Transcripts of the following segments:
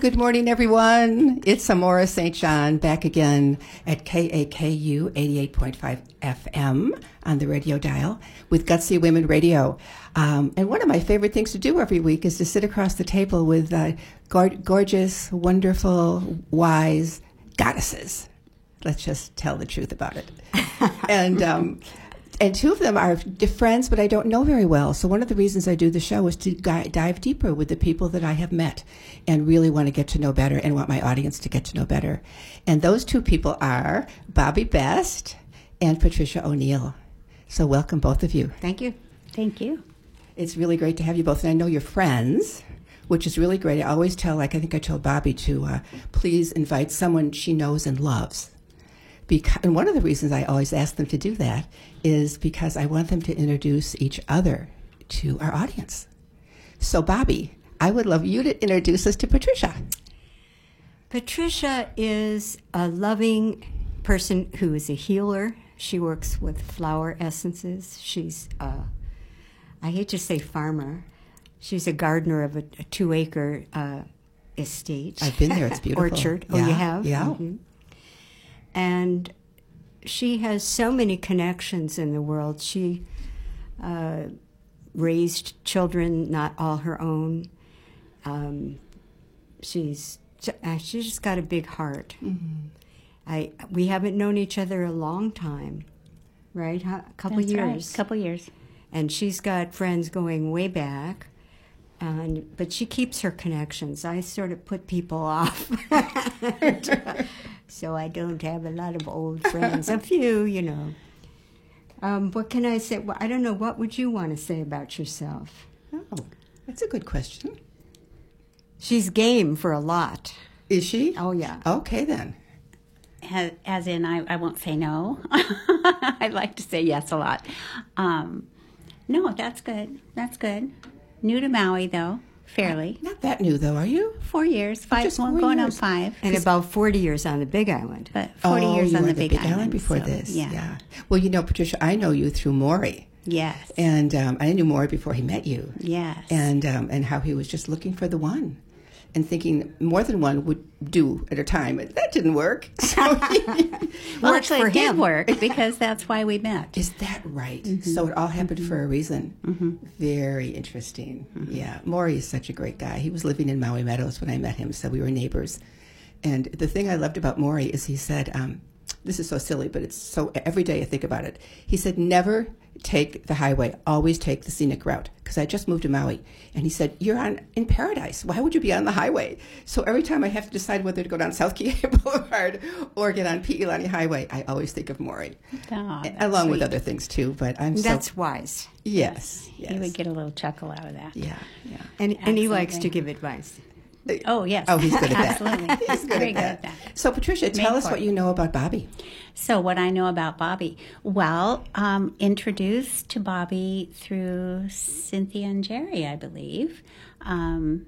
Good morning, everyone. It's Amora St. John back again at KAKU 88.5 FM on the radio dial with Gutsy Women Radio. Um, and one of my favorite things to do every week is to sit across the table with uh, gorgeous, wonderful, wise goddesses. Let's just tell the truth about it. and um, and two of them are friends, but I don't know very well. So one of the reasons I do the show is to dive deeper with the people that I have met and really want to get to know better and want my audience to get to know better. And those two people are Bobby Best and Patricia O'Neill. So welcome both of you. Thank you. Thank you. It's really great to have you both, and I know you're friends which is really great. I always tell, like I think I told Bobby to uh, please invite someone she knows and loves. Because, and one of the reasons I always ask them to do that is because I want them to introduce each other to our audience. So, Bobby, I would love you to introduce us to Patricia. Patricia is a loving person who is a healer. She works with flower essences. She's, a, I hate to say farmer, she's a gardener of a, a two acre uh, estate. I've been there, it's beautiful. Orchard. Oh, you have? Yeah. Mm-hmm. And she has so many connections in the world. She uh, raised children, not all her own. Um, she's uh, she's just got a big heart. Mm-hmm. I we haven't known each other a long time, right? A couple That's years. A couple years. And she's got friends going way back. And, but she keeps her connections. I sort of put people off. so I don't have a lot of old friends. a few, you know. Um, what can I say? Well, I don't know. What would you want to say about yourself? Oh, that's a good question. She's game for a lot. Is she? Oh, yeah. Okay, then. As, as in, I, I won't say no. I like to say yes a lot. Um, no, that's good. That's good. New to Maui, though, fairly. Not that new, though, are you? Four years, five, Just well, four going years. on five. And about 40 years on the Big Island. But 40 oh, years you on were the, Big, Island, before so, this. Yeah. Well, you know, Patricia, I know you through Maury. Yes. And um, I knew Maury before he met you. yes. And, um, and how he was just looking for the one and thinking more than one would do at a time. That didn't work. So well, actually, for it did him. work because that's why we met. Is that right? Mm-hmm. So it all happened mm-hmm. for a reason. Mm-hmm. Very interesting. Yeah. Maury is such a great guy. He was living in Maui Meadows when I met him, so we were neighbors. And the thing I loved about Maury is he said, um, this is so silly, but it's so every day I think about it. He said, never take the highway, always take the scenic route. Because I just moved to Maui. And he said, You're on in paradise. Why would you be on the highway? So every time I have to decide whether to go down South Kihei Boulevard or get on Pi'ilani Highway, I always think of Maury. Oh, that's Along with other things too, but I'm so That's wise. Yes, yes. You would get a little chuckle out of that. yeah, yeah. And, and he likes to give advice. Oh, yes. Oh, he's good at that. Absolutely. He's good Very at good that. at that. So, Patricia, tell Made us what you know about Bobby. So, what I know about Bobby? Well, um, introduced to Bobby through Cynthia and Jerry, I believe. Um,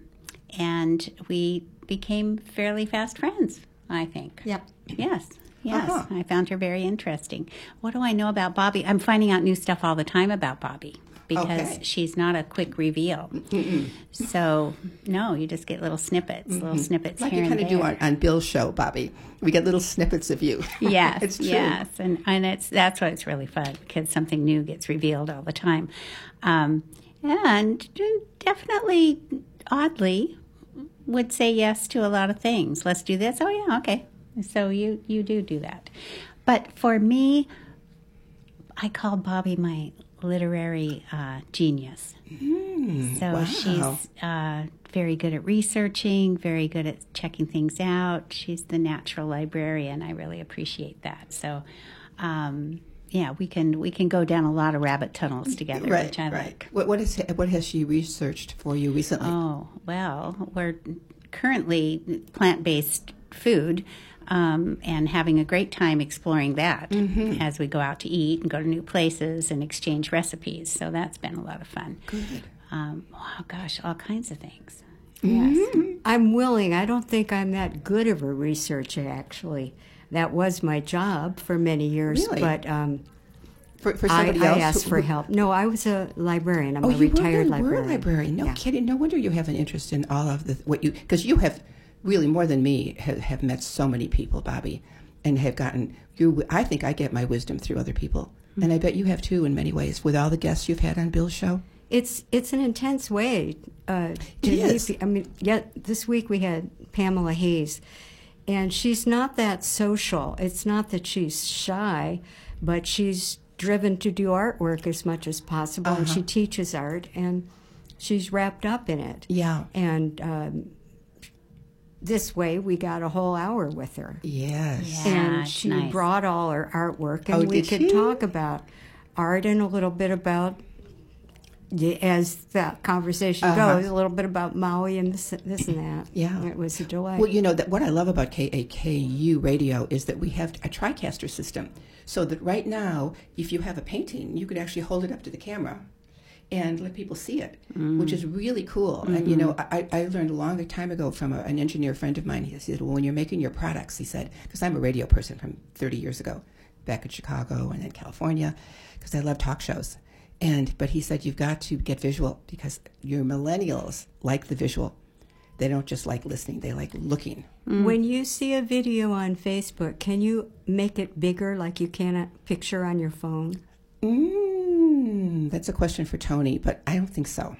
and we became fairly fast friends, I think. Yep. Yes. Yes. Uh-huh. I found her very interesting. What do I know about Bobby? I'm finding out new stuff all the time about Bobby because Okay. she's not a quick reveal. So, no, you just get little snippets, little snippets Like here you kind of do on, on Bill's show, Bobby. We get little snippets of you. Yes, it's true. yes, and and it's that's why it's really fun because something new gets revealed all the time, um, and definitely, oddly, would say yes to a lot of things. Let's do this. Oh yeah, okay. So you you do do that, but for me, I call Bobby my literary uh, genius. so wow. she's uh, very good at researching, very good at checking things out. She's the natural librarian. I really appreciate that. So, um, yeah, we can we can go down a lot of rabbit tunnels together, right, which I right. like. What, what, is, what has she researched for you recently? Oh, well, we're currently plant based food um, and having a great time exploring that as we go out to eat and go to new places and exchange recipes. So that's been a lot of fun. Good. Um, oh, gosh, all kinds of things. Yes. I'm willing. I don't think I'm that good of a researcher, actually. That was my job for many years, Really? but um, For, for I, somebody I else? asked for help. No, I was a librarian. I'm Oh, a retired were, librarian. were a librarian. No Yeah. kidding. No wonder you have an interest in all of the what you because you have really more than me, have, have met so many people, Bobby, and have gotten you. I think I get my wisdom through other people, and I bet you have too in many ways with all the guests you've had on Bill's show. It's it's an intense way. Uh, to It meet I mean, yet this week we had Pamela Hayes, and she's not that social. It's not that she's shy, but she's driven to do artwork as much as possible, and Uh-huh. she teaches art, and she's wrapped up in it. Yeah. And um, this way, we got a whole hour with her. Yes. Yeah, and she nice. brought all her artwork, and Oh, we could she? talk about art and a little bit about, as the conversation Uh-huh. goes, a little bit about Maui and this, this and that. Yeah. it was a delight. Well, you know that what I love about KAKU radio is that we have a TriCaster system, so that right now, if you have a painting, you could actually hold it up to the camera and let people see it, mm. which is really cool. And you mm-hmm. know, I, I learned a long time ago from a, an engineer friend of mine. He said, "Well, when you're making your products," he said, because I'm a radio person from 30 years ago, back in Chicago and then California, because I love talk shows. And but he said you've got to get visual because your millennials like the visual. They don't just like listening; they like looking. Mm. when you see a video on Facebook, can you make it bigger, like you can a picture on your phone? Mm, Hmm, that's a question for Tony, but I don't think so.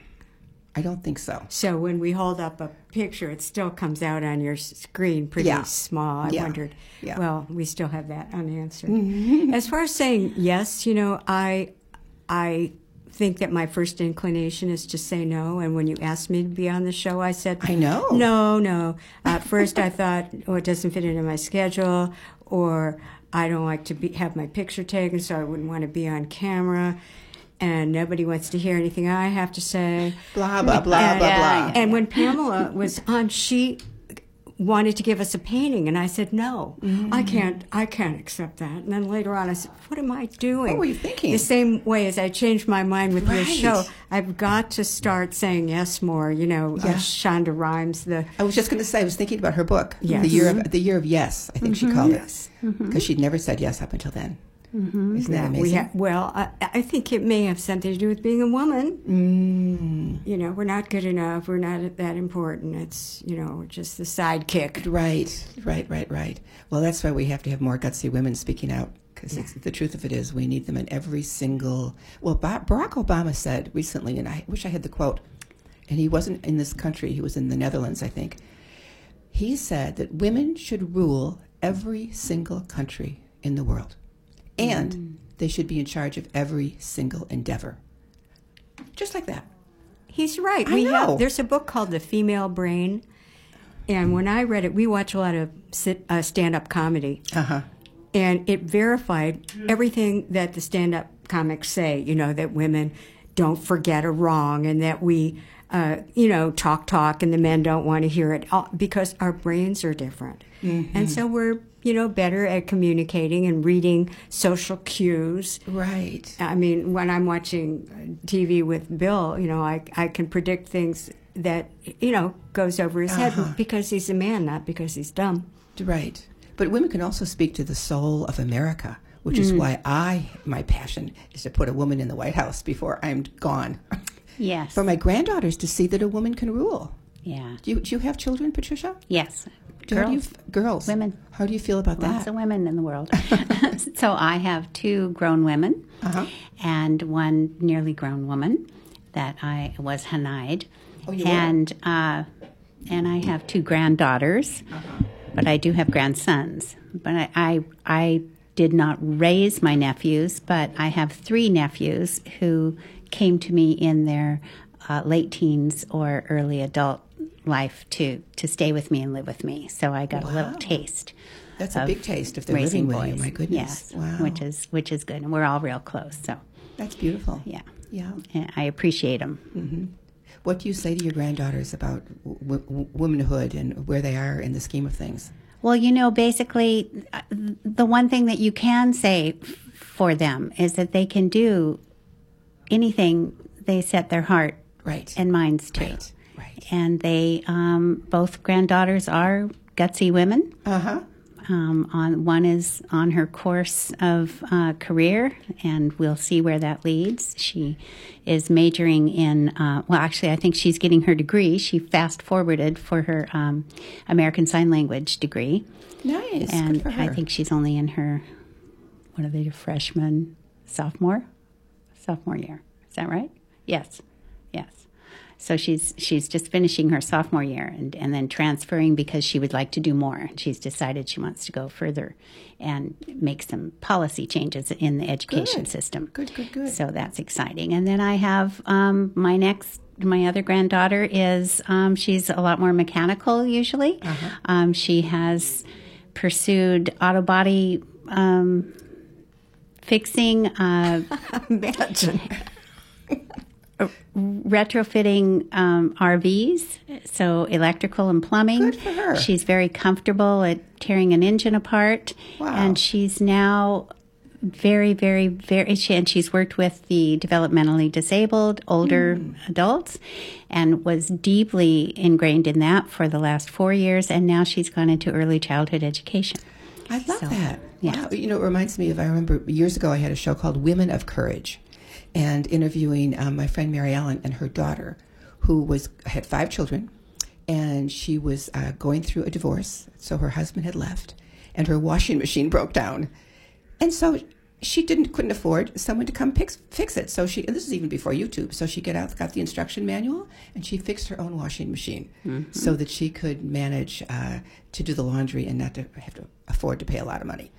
I don't think so. So when we hold up a picture, it still comes out on your screen pretty Yeah. small. I Yeah. wondered. Yeah. Well, we still have that unanswered. Mm-hmm. As far as saying yes, you know, I, I think that my first inclination is to say no. And when you asked me to be on the show, I said, I know. No, no. At first, I thought, oh, it doesn't fit into my schedule, or I don't like to be, have my picture taken, so I wouldn't want to be on camera. And nobody wants to hear anything I have to say. Blah blah blah And- blah blah. And when Pamela was on, she wanted to give us a painting, and I said, "No, I mm. can't. I can't accept that." And then later on, I said, "What am I doing?" What were you thinking? The same way as I changed my mind with your Right. show, I've got to start saying yes more. You know, uh, Yeah. uh, Shonda Rhimes, the I was just going to say I was thinking about her book, Yes. the year of the year of yes. I think she mm-hmm. called it mm-hmm. because she'd never said yes up until then. Isn't that amazing? we ha- well, I, I think it may have something to do with being a woman. mm, You know, we're not good enough. We're not that important. It's you know, just the sidekick. right, right, right, right. Well, that's why we have to have more gutsy women speaking out because the truth of it is we need them in every single. Well, Ba- Barack Obama said recently, and I wish I had the quote, and he wasn't in this country; he was in the Netherlands, I think. He said that women should rule every single country in the world, and they should be in charge of every single endeavor. Just like that. He's right. I We know. have there's a book called The Female Brain, and when I read it, we watch a lot of sit, uh, stand-up comedy, Uh huh. and it verified everything that the stand-up comics say. You know that women don't forget a wrong, and that we, uh, you know, talk talk, and the men don't want to hear it all, because our brains are different, and so we're you know better at communicating and reading social cues. Right. I mean, when I'm watching TV with Bill, you know, I, I can predict things that, you know, goes over his Uh-huh. head because he's a man, not because he's dumb. Right. But women can also speak to the soul of America, which is why I, my passion is to put a woman in the White House before I'm gone. Yes. For my granddaughters to see that a woman can rule. yeah. Do you, do you have children, Patricia? Yes. Do you, Girls. Women. How do you feel about Lots that? of women in the world. so I have two grown women Uh-huh. and one nearly grown woman that I was Hanide. Oh, you and uh, and I have two granddaughters, Uh-huh. but I do have grandsons. But I, I I did not raise my nephews, but I have three nephews who came to me in their uh, late teens or early adult life to to stay with me and live with me. So I got a little taste. That's a big taste if they're raising living with you. My goodness. Yes, Wow. which is which is good, and we're all real close. So That's beautiful. yeah, Yeah. and I appreciate them. What do you say to your granddaughters about w- w- womanhood and where they are in the scheme of things? Well, you know, basically, uh, the one thing that you can say for them is that they can do anything they set their heart Right. and minds to. right. And they, um, both granddaughters are gutsy women. Uh huh. Um, on one is on her course of uh, career, and we'll see where that leads. She is majoring in uh, well, actually, I think she's getting her degree. She fast forwarded for her um, American Sign Language degree, Nice. and I think she's only in her what are they, freshman, sophomore, sophomore year. Is that right? Yes, yes. So she's she's just finishing her sophomore year and, and then transferring because she would like to do more. She's decided she wants to go further and make some policy changes in the education Good. system. Good, good, good. So that's exciting. And then I have um, my next, my other granddaughter is um, she's a lot more mechanical usually. Um, she has pursued auto body um, fixing. Uh, Imagine. Retrofitting um, RVs, so electrical and plumbing. Good for her. She's very comfortable at tearing an engine apart, Wow. and she's now very, very, very. She, and she's worked with the developmentally disabled, older Hmm. adults, and was deeply ingrained in that for the last four years. And now she's gone into early childhood education. I love So, that. yeah. Wow. You know, it reminds me of, I remember years ago I had a show called Women of Courage and interviewing um, my friend Mary Ellen and her daughter, who was had five children, and she was uh, going through a divorce. So her husband had left, and her washing machine broke down, and so she didn't couldn't afford someone to come fix, fix it. So she and this is even before YouTube. So she got out, got the instruction manual, and she fixed her own washing machine so that she could manage uh, to do the laundry and not to have to afford to pay a lot of money.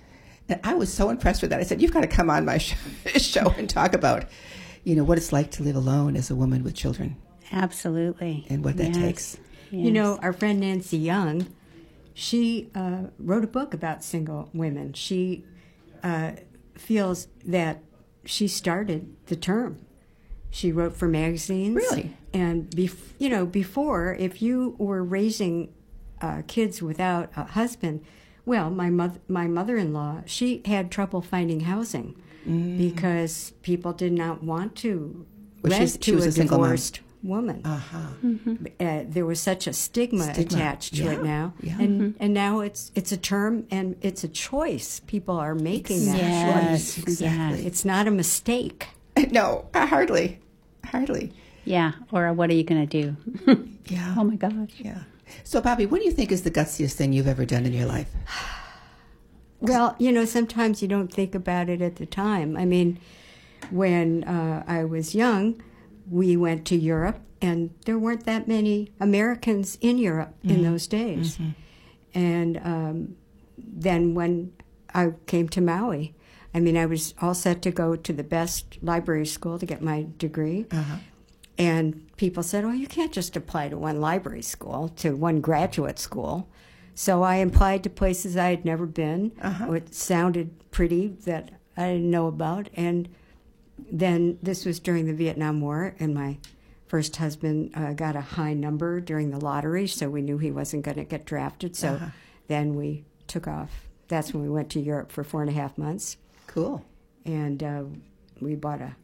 And I was so impressed with that. I said, "You've got to come on my show, show and talk about, you know, what it's like to live alone as a woman with children Absolutely. and what that Yes. takes." You know, our friend Nancy Young, she uh, wrote a book about single women. She uh, feels that she started the term. She wrote for magazines. Really? And, bef- you know, before, if you were raising uh, kids without a husband, well, my, mother, my mother-in-law, she had trouble finding housing because people did not want to Well, rent she's- she to was a a single mom. divorced woman Uh-huh. uh, there was such a stigma, Stigma, attached to yeah, it now, yeah. and and now it's it's a term and it's a choice. People are making that Yes, choice. exactly. It's not a mistake. no, hardly, hardly. Yeah. Or what are you going to do? Yeah. oh my gosh. Yeah. So, Bobby, what do you think is the gutsiest thing you've ever done in your life? Well, you know, sometimes you don't think about it at the time. I mean, when uh, I was young, we went to Europe, and there weren't that many Americans in Europe in those days. And um, then when I came to Maui, I mean, I was all set to go to the best library school to get my degree. Uh-huh. And people said, oh, you can't just apply to one library school, to one graduate school. So I applied to places I had never been. Uh-huh. It sounded pretty that I didn't know about. And then this was during the Vietnam War, and my first husband uh, got a high number during the lottery, so we knew he wasn't going to get drafted. So Uh-huh. then we took off. That's when we went to Europe for four and a half months Cool. and uh, we bought a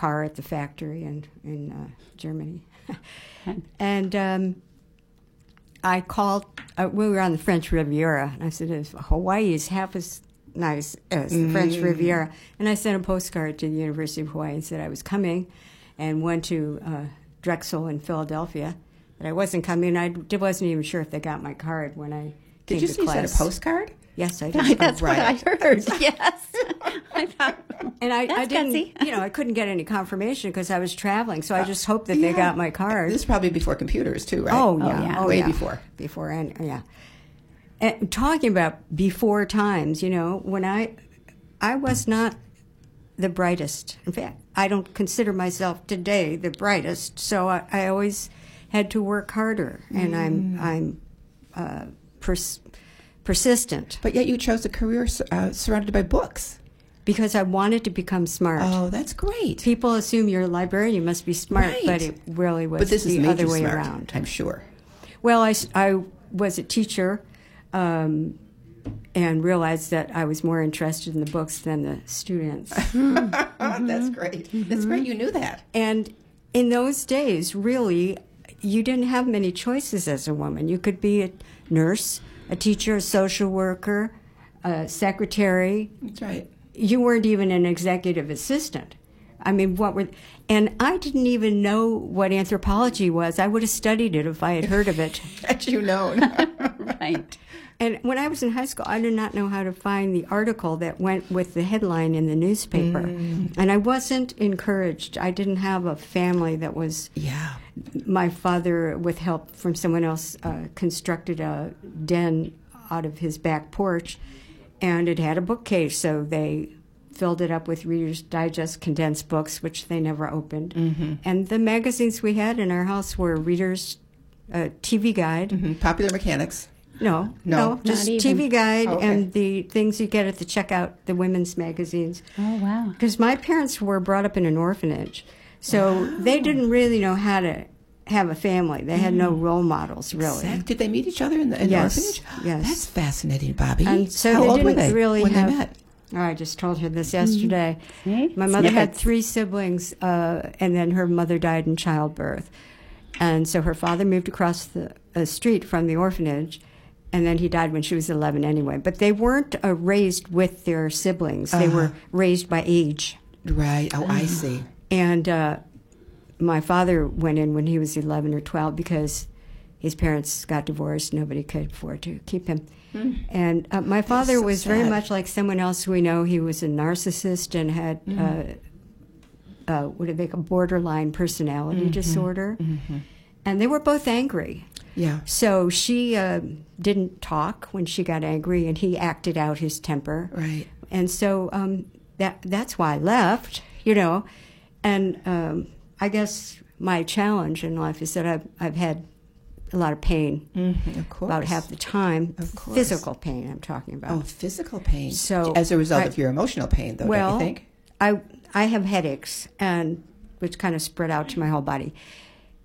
car at the factory in in uh, Germany, and um, I called. Uh, we were on the French Riviera, and I said, "Hawaii is half as nice as the French Riviera," and I sent a postcard to the University of Hawaii and said I was coming, and went to uh, Drexel in Philadelphia. That I wasn't coming. I wasn't even sure if they got my card when I Did you say you sent a postcard? Yes, I did. That's what I right. heard. Yes. I thought. And I, I didn't, gutsy. you know, I couldn't get any confirmation because I was traveling. So I just hoped that they got my card. This is probably before computers, too, right? oh, yeah. yeah. Oh, Way yeah. before. Before, and yeah. And talking about before times, you know, when I, I was not the brightest. In fact, I don't consider myself today the brightest. So I, I always had to work harder, and I'm, I'm, uh, pers- persistent But yet you chose a career uh, surrounded by books. because I wanted to become smart. Oh, that's great. People assume you're a librarian, you must be smart, Right. but it really was But this the is other way smart, around. I'm sure. Well, I, I was a teacher um, and realized that I was more interested in the books than the students. That's great. That's great. You knew that. and in those days, really, you didn't have many choices as a woman. You could be a nurse, a teacher, a social worker, a secretary. That's right. You weren't even an executive assistant. I mean, what were. And I didn't even know what anthropology was. I would have studied it if I had heard of it. Had you known. right. And when I was in high school, I did not know how to find the article that went with the headline in the newspaper. And I wasn't encouraged. I didn't have a family that was. yeah. My father, with help from someone else, uh, constructed a den out of his back porch, and it had a bookcase. So they filled it up with Reader's Digest condensed books, which they never opened. And the magazines we had in our house were Reader's uh, TV Guide. Mhm. Popular Mechanics. No, No. no, just. TV Guide Oh, okay. and the things you get at the checkout, the women's magazines. Oh, wow. Because my parents were brought up in an orphanage, so they didn't really know how to have a family. They had no role models, really. Exact- Did they meet each other in the, in Yes, orphanage? yes. That's fascinating, Bobby. And so How they old didn't were they really when have. they met? Oh, I just told her this yesterday. See? My mother had three siblings, uh, and then her mother died in childbirth. And so her father moved across the street from the orphanage, and then he died when she was 11 anyway. But they weren't uh, raised with their siblings, they were raised by age. Right. Oh, I see. And uh, my father went in when he was 11 or 12 because his parents got divorced. Nobody could afford to keep him. And uh, my father so was very much like someone else we know. He was a narcissist and had uh, uh, what do they call borderline personality disorder. And they were both angry. Yeah. So she uh, didn't talk when she got angry, and he acted out his temper Right. and so um, that that's why I left, you know. And um, I guess my challenge in life is that I've I've had a lot of pain Mhm, Of course. about half the time. Of course. Physical pain, I'm talking about. Oh, physical pain. So, as a result I- of your emotional pain, though, well, don't you think? I I have headaches, and which kind of spread out to my whole body.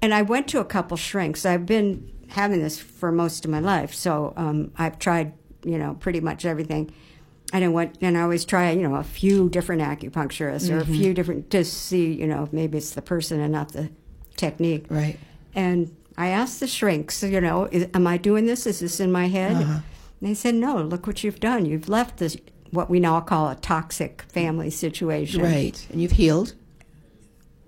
And I went to a couple shrinks. I've been having this for most of my life, so um, I've tried, you know, pretty much everything. I went, and I always try, you know, a few different acupuncturists or a few different to see, you know, maybe it's the person and not the technique. Right. And I asked the shrinks, you know, am I doing this? Is this in my head? Uh-huh. And they said, no, look what you've done. You've left this, what we now call a toxic family situation. Right. And you've healed.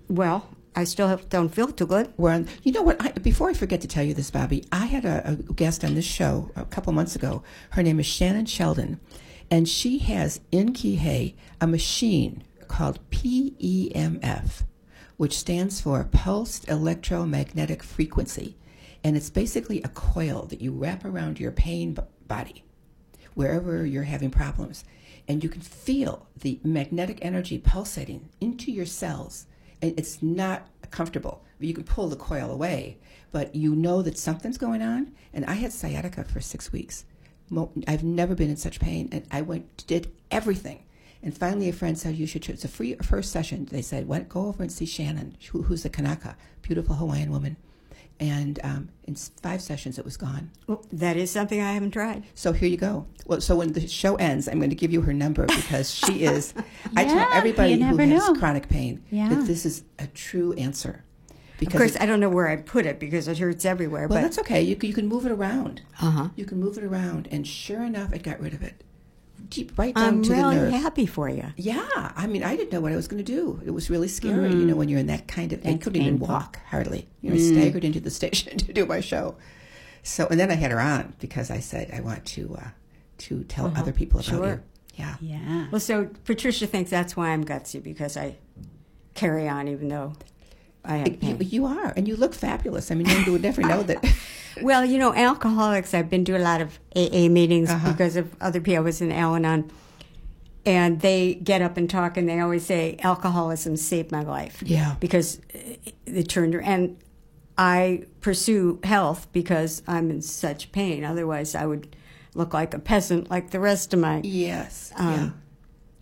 Well, I still have, don't feel too good. We're you know what? I, before I forget to tell you this, Bobby, I had a, a guest on this show a couple months ago. Her name is Shannon Sheldon, and she has in Kihei a machine called PEMF, which stands for Pulsed Electromagnetic Frequency, and it's basically a coil that you wrap around your pain b- body, wherever you're having problems, and you can feel the magnetic energy pulsating into your cells it's not comfortable. You can pull the coil away, but you know that something's going on. And I had sciatica for six weeks. I've never been in such pain, and I went did everything. And finally, a friend said, "You should." It's a free first session. They said, "Went go over and see Shannon, who, who's a Kanaka, beautiful Hawaiian woman." And um, in five sessions, it was gone. Well, that is something I haven't tried. So here you go. Well, so when the show ends, I'm going to give you her number because she is. I tell everybody who never has know. chronic pain Yeah. that this is a true answer. Because Of course, it- I don't know where I'd put it because it hurts everywhere. well, but that's okay. You can, you can move it around. uh huh. You can move it around, and sure enough, it got rid of it. Deep right down I'm to the really nerve. happy for you. Yeah, I mean, I didn't know what I was going to do. It was really scary, you know, mm. when you're in that kind of. I couldn't even walk hardly. You know, I mm. staggered into the station to do my show. So, and then I had her on because I said I want to uh, to tell uh-huh. other people about Sure. you. Yeah. Yeah. Well, so Patricia thinks that's why I'm gutsy because I carry on even though I have You, you are, and you look fabulous. I mean, you would never know that. Well, you know, alcoholics, I've been to a lot of AA meetings Uh-huh. because of other people. I was in Al Anon. And they get up and talk, and they always say, alcoholism saved my life. Yeah. Because it it turned, and I pursue health because I'm in such pain. Otherwise, I would look like a peasant like the rest of my. yes. Um, yeah.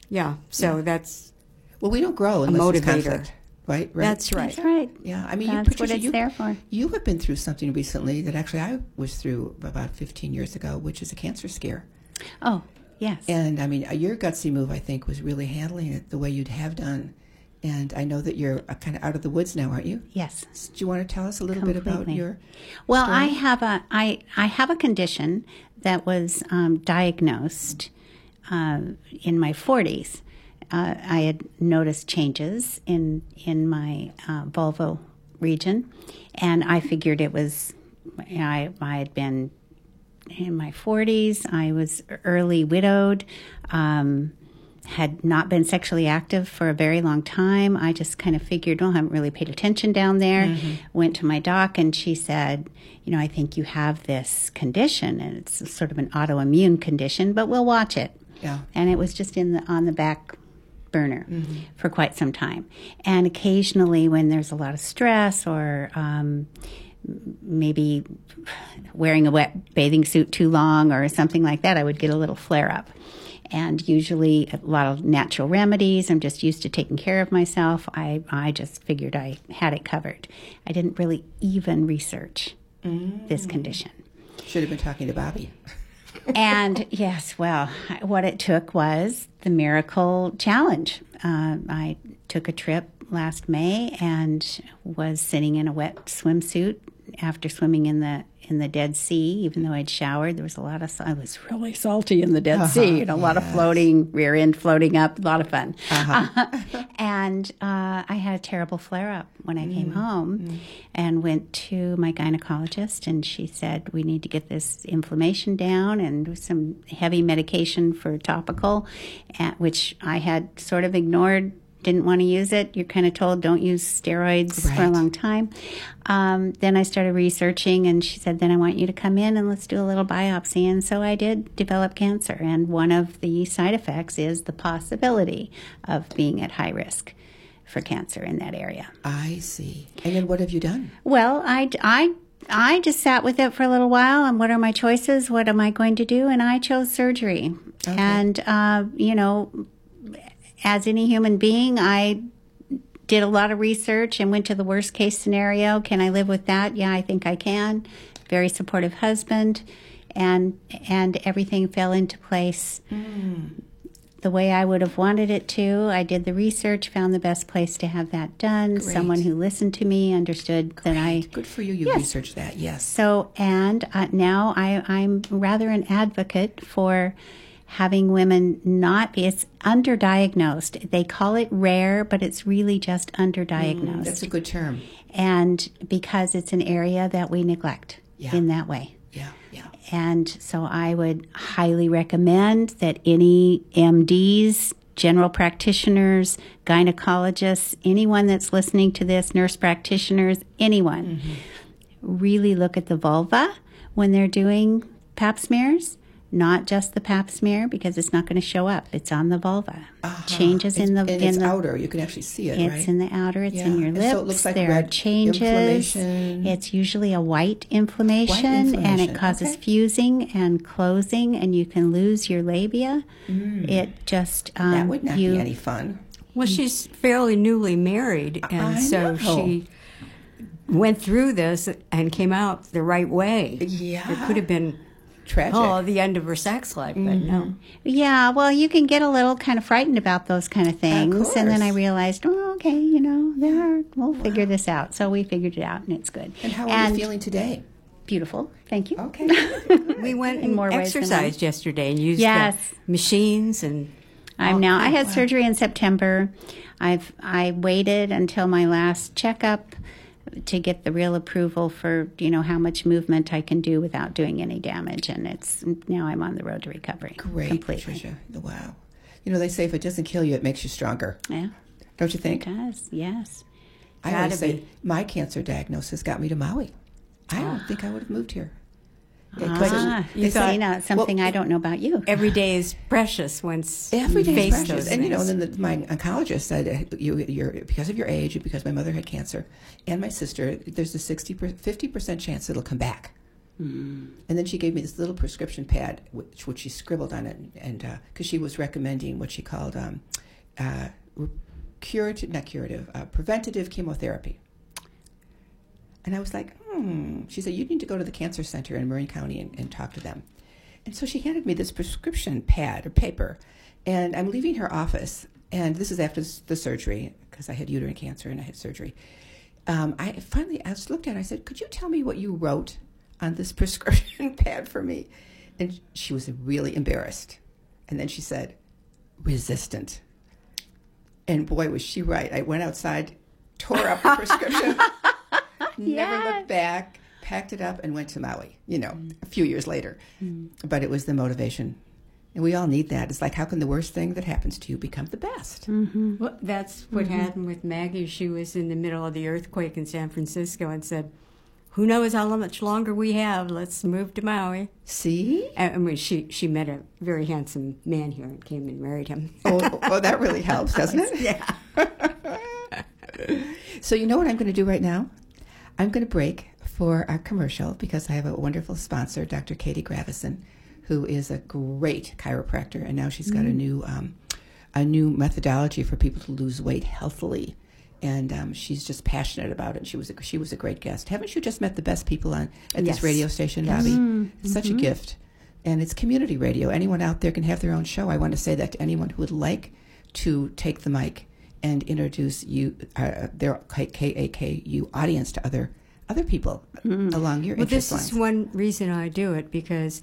Yeah, so that's Well, we don't grow unless there's motivator. conflict, right? Right. That's right. That's right. Yeah, I mean, you, That's what Patricia, it's you, there for. You have been through something recently that actually I was through about 15 years ago, which is a cancer scare. Oh, yes. And I mean, uh, your gutsy move, I think, was really handling it the way you'd have done. And I know that you're uh, kind of out of the woods now, aren't you? yes. Do you want to tell us a little bit about your? Well, story? I have a I I have a condition that was um, diagnosed uh, in my 40s, uh, I had noticed changes in in my uh, vulval region, and I figured it was I I had been in my 40s. I was early widowed. Um, had not been sexually active for a very long time. I just kind of figured, well, I haven't really paid attention down there. Mm-hmm. Went to my doc, and she said, you know, I think you have this condition, and it's sort of an autoimmune condition, but we'll watch it. Yeah. And it was just in the on the back burner mm-hmm. for quite some time. And occasionally, when there's a lot of stress or um, maybe wearing a wet bathing suit too long or something like that, I would get a little flare up and usually a lot of natural remedies. I'm just used to taking care of myself. I, I just figured I had it covered. I didn't really even research mm. this condition. Should have been talking to Bobby. and yes, well, what it took was the miracle challenge. Uh, I took a trip last May and was sitting in a wet swimsuit after swimming in the in the Dead Sea, even though I'd showered. There was a lot of, I was really salty in the Dead uh-huh, Sea, and a lot of floating, rear end floating up, a lot of fun. Uh-huh. Uh, and uh, I had a terrible flare up when I mm. came home mm. and went to my gynecologist, and she said, We need to get this inflammation down and some heavy medication for topical, at, which I had sort of ignored didn't want to use it, you're kind of told don't use steroids right. for a long time. Um, then I started researching, and she said, Then I want you to come in and let's do a little biopsy. And so I did develop cancer. And one of the side effects is the possibility of being at high risk for cancer in that area. I see. And then what have you done? Well, I, I I just sat with it for a little while and what are my choices? What am I going to do? And I chose surgery. Okay. And, uh, you know, as any human being, I did a lot of research and went to the worst case scenario. Can I live with that? Yeah, I think I can. Very supportive husband, and and everything fell into place mm. the way I would have wanted it to. I did the research, found the best place to have that done. Great. Someone who listened to me understood Great. that I. Good for you. You yes. researched that. Yes. So and uh, now I I'm rather an advocate for having women not be it's underdiagnosed. They call it rare, but it's really just underdiagnosed. Mm, that's a good term. And because it's an area that we neglect yeah. in that way. Yeah, yeah. And so I would highly recommend that any MDs, general practitioners, gynecologists, anyone that's listening to this, nurse practitioners, anyone, mm-hmm. really look at the vulva when they're doing pap smears not just the pap smear because it's not going to show up. It's on the vulva. Uh-huh. Changes it's, in the and in it's the outer. You can actually see it. It's right? in the outer. It's yeah. in your lips. So it looks like there are changes. It's usually a white inflammation, white inflammation. and it causes okay. fusing and closing, and you can lose your labia. Mm. It just um, that would not you, be any fun. Well, she's fairly newly married, and I so know. she went through this and came out the right way. Yeah, it could have been tragic. Oh, the end of her sex life, mm-hmm. but no. Mm-hmm. Yeah, well, you can get a little kind of frightened about those kind of things. Of and then I realized, oh, okay, you know, there we'll wow. figure this out. So we figured it out, and it's good. And how are and you feeling today? Beautiful. Thank you. Okay. we went and more exercised yesterday and used yes. machines and. I'm now. I had wow. surgery in September. I've I waited until my last checkup to get the real approval for you know how much movement I can do without doing any damage, and it's now I'm on the road to recovery. Great, completely. Patricia. Wow. You know they say if it doesn't kill you, it makes you stronger. Yeah. Don't you think? It does. Yes. I Gotta always say be. my cancer diagnosis got me to Maui. I don't ah. think I would have moved here. Ah, you thought, you know, something well, I don't know about you. Every day is precious once every day is precious. And you know, and then the, my oncologist said, you, you're because of your age, because my mother had cancer, and my sister, there's a 60, 50 percent chance it'll come back. Mm. And then she gave me this little prescription pad, which, which she scribbled on it, and because uh, she was recommending what she called um, uh, curative, not curative, uh, preventative chemotherapy. And I was like, hmm. She said, you need to go to the cancer center in Marin County and, and talk to them. And so she handed me this prescription pad or paper. And I'm leaving her office. And this is after the surgery because I had uterine cancer and I had surgery. Um, I finally I looked at it. I said, could you tell me what you wrote on this prescription pad for me? And she was really embarrassed. And then she said, resistant. And boy, was she right. I went outside, tore up the prescription, never looked back, packed it up, and went to Maui, you know, mm. a few years later. Mm. But it was the motivation. And we all need that. It's like, how can the worst thing that happens to you become the best? Mm-hmm. Well, that's what mm-hmm. happened with Maggie. She was in the middle of the earthquake in San Francisco and said, "Who knows how much longer we have? Let's move to Maui." See? I mean, she she met a very handsome man here and came and married him. oh, oh, oh that really helps, doesn't it? yeah. So you know what I'm going to do right now? I'm going to break for our commercial because I have a wonderful sponsor, Dr. Katie Gravison, who is a great chiropractor, and now she's got a new um, a new methodology for people to lose weight healthily. And um, she's just passionate about it. She was a, she was a great guest. Haven't you just met the best people on at Yes. this radio station, Bobby? It's such a gift, and it's community radio. Anyone out there can have their own show. I want to say that to anyone who would like to take the mic and introduce you uh, their KAKU audience to other other people mm. along your Well, interest this lines. is one reason I do it because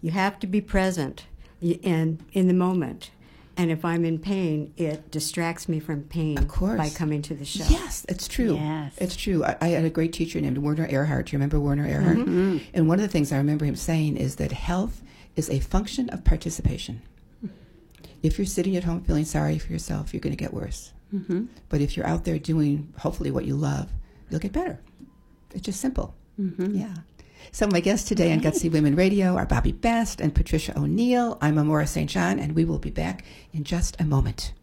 you have to be present y- and in the moment. And if I'm in pain, it distracts me from pain Of course. by coming to the show. Yes, it's true. Yes. It's true. I, I had a great teacher named Werner Erhard. Do you remember Werner Erhard? Mm-hmm. Mm-hmm. And one of the things I remember him saying is that health is a function of participation. Hmm. If you're sitting at home feeling sorry for yourself, you're going to get worse. Mm-hmm. But if you're out there doing hopefully what you love, you'll get better. It's just simple. Mm-hmm. Yeah. So my guests today on Gutsy Women Radio are Bobby Best and Patricia O'Neill. I'm Amora St. John, and we will be back in just a moment.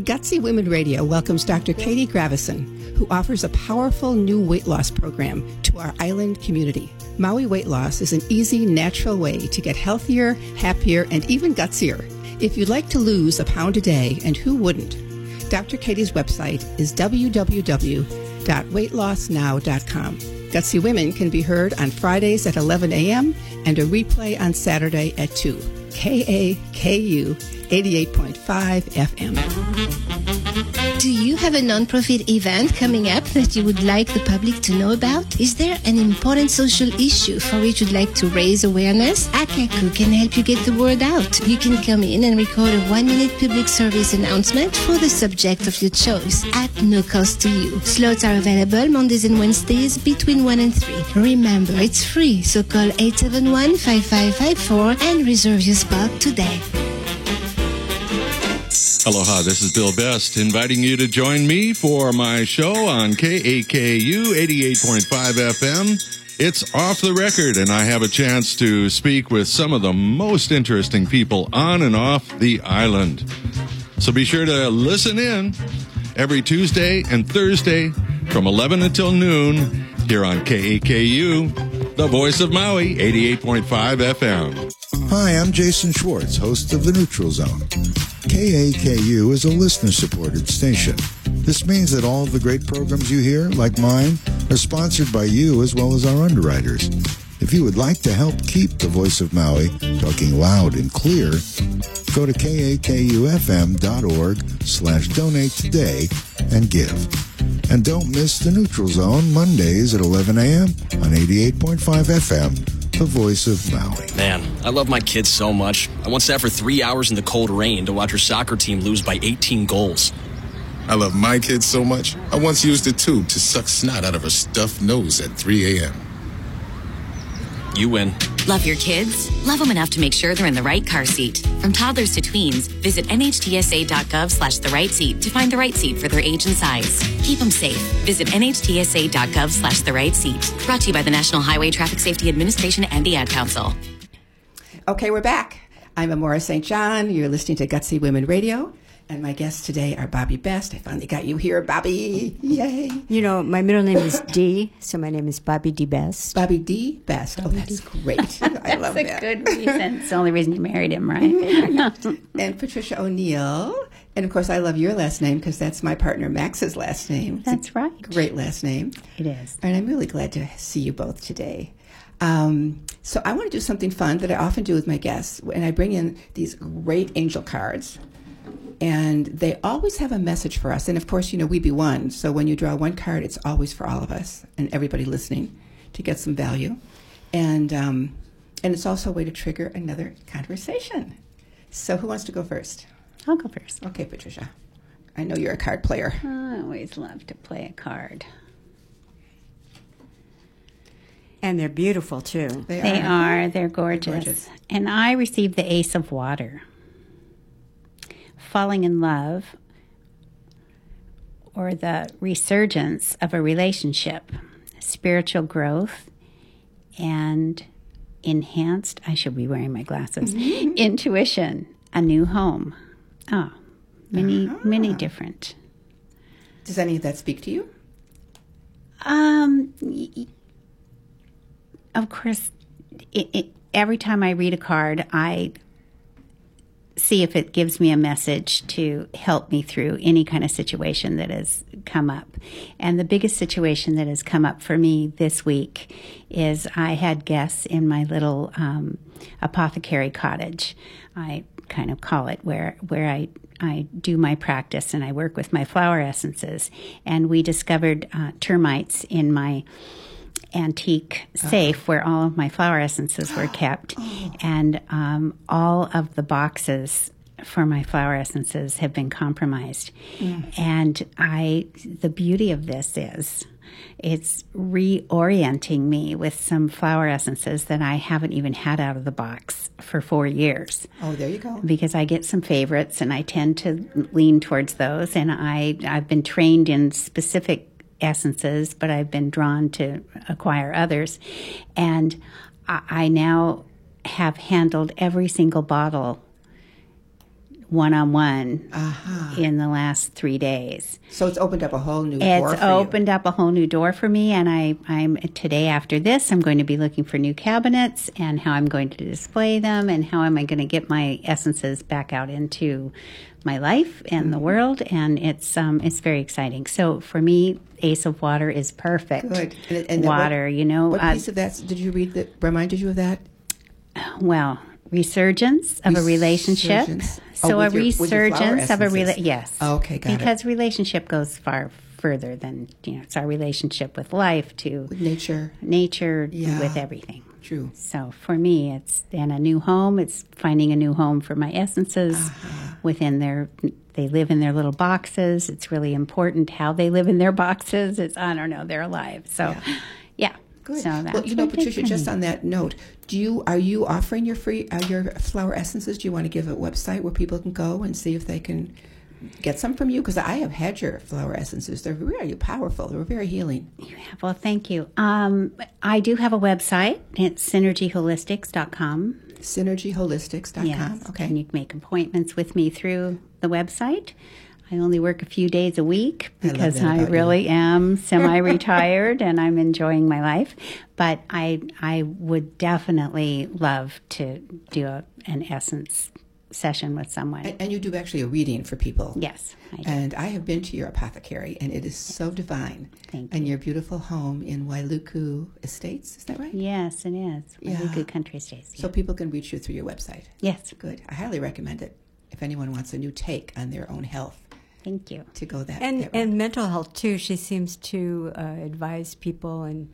Gutsy Women Radio welcomes Dr. Katie Gravison, who offers a powerful new weight loss program to our island community. Maui Weight Loss is an easy, natural way to get healthier, happier, and even gutsier. If you'd like to lose a pound a day, and who wouldn't? Dr. Katie's website is www.weightlossnow.com. Gutsy Women can be heard on Fridays at 11 a.m. and a replay on Saturday at 2. KAKU 88.5 FM. Do you have a nonprofit event coming up that you would like the public to know about? Is there an important social issue for which you'd like to raise awareness? Akaku can help you get the word out. You can come in and record a one minute public service announcement for the subject of your choice at no cost to you. Slots are available Mondays and Wednesdays between 1 and 3. Remember, it's free, so call 871 5554 and reserve your spot today. Aloha, this is Bill Best inviting you to join me for my show on KAKU 88.5 FM. It's off the record, and I have a chance to speak with some of the most interesting people on and off the island. So be sure to listen in every Tuesday and Thursday from 11 until noon here on KAKU, the voice of Maui, 88.5 FM. Hi, I'm Jason Schwartz, host of The Neutral Zone. KAKU is a listener supported station. This means that all of the great programs you hear, like mine, are sponsored by you as well as our underwriters. If you would like to help keep the voice of Maui talking loud and clear, go to kakufm.org slash donate today and give. And don't miss the Neutral Zone Mondays at 11 a.m. on 88.5 FM, the voice of Maui. Man, I love my kids so much. I once sat for three hours in the cold rain to watch her soccer team lose by 18 goals. I love my kids so much, I once used a tube to suck snot out of her stuffed nose at 3 a.m. You win. Love your kids? Love them enough to make sure they're in the right car seat. From toddlers to tweens, visit nhtsa.gov slash the right seat to find the right seat for their age and size. Keep them safe. Visit nhtsa.gov slash the right seat. Brought to you by the National Highway Traffic Safety Administration and the Ad Council. Okay, we're back. I'm Amora St. John. You're listening to Gutsy Women Radio. And my guests today are Bobby Best. I finally got you here, Bobby. Yay. You know, my middle name is Dee, so my name is Bobby D. Best. Bobby D. Best. Oh, that's great. I love That's a good reason. It's the only reason you married him, right? And Patricia O'Neill. And of course, I love your last name because that's my partner Max's last name. It's That's right. Great last name. It is. And I'm really glad to see you both today. Um, so I want to do something fun that I often do with my guests, and I bring in these great angel cards, and they always have a message for us. And of course, you know we be one, so when you draw one card, it's always for all of us and everybody listening to get some value. And um, And it's also a way to trigger another conversation. So, who wants to go first? I'll go first. Okay, Patricia. I know you're a card player. I always love to play a card. And they're beautiful too. They, They are. They're gorgeous. gorgeous. And I received the Ace of Water. Falling in love or the resurgence of a relationship, spiritual growth, and enhanced, I should be wearing my glasses, mm-hmm. intuition, a new home. Oh, many, uh-huh. many different. Does any of that speak to you? Um, of course, it, it, every time I read a card, I see if it gives me a message to help me through any kind of situation that has come up. And the biggest situation that has come up for me this week is I had guests in my little um, apothecary cottage. I kind of call it where where I I do my practice and I work with my flower essences. And we discovered uh, termites in my antique safe where all of my flower essences were kept. And um, all of the boxes for my flower essences have been compromised. And I, the beauty of this is it's reorienting me with some flower essences that I haven't even had out of the box for four years Oh, there you go. because I get some favorites and I tend to lean towards those. And I, I've been trained in specific essences, but I've been drawn to acquire others. And I, I now have handled every single bottle one on one in the last three days. So it's opened up a whole new door It's for you. opened up a whole new door for me, and I, I'm today after this, I'm going to be looking for new cabinets and how I'm going to display them, and how am I going to get my essences back out into my life and Mm-hmm. the world, and it's um, it's very exciting. So for me, Ace of Water is perfect. Good. And, and Water, what, you know, What uh, piece of that did you read that reminded you of that? well, resurgence of a relationship. Resurgence. Oh, So a your- with your flower resurgence of a rela- essences. yes. Okay, got it. because relationship goes far further than you know. It's our relationship with life to With nature. nature Yeah. with everything. True. So for me, it's in a new home. It's finding a new home for my essences Uh-huh. within their. They live in their little boxes. It's really important how they live in their boxes. It's I don't know. They're alive. So, yeah. Good. So that's well, you know, what it is Patricia. Just on that note, do you are you offering your free uh, your flower essences? Do you want to give a website where people can go and see if they can get some from you? Because I have had your flower essences. They're really powerful. They're very healing. You have- Well, thank you. Um, I do have a website. It's synergyholistics.com. Synergyholistics.com. Yes. Okay. And you can make appointments with me through the website. I only work a few days a week because that I, about you. really am semi-retired and I'm enjoying my life. But I I would definitely love to do a, an essence session with someone. And, and you do actually a reading for people. yes, I do. And I have been to your apothecary, and it is so divine. Thank you. and your beautiful home in Wailuku Estates, is that right? yes, it is. Yeah. Really good country states. So people can reach you through your website. yes, Good. I highly recommend it if anyone wants a new take on their own health thank you. to go that And that and mental health too. She seems to uh, advise people and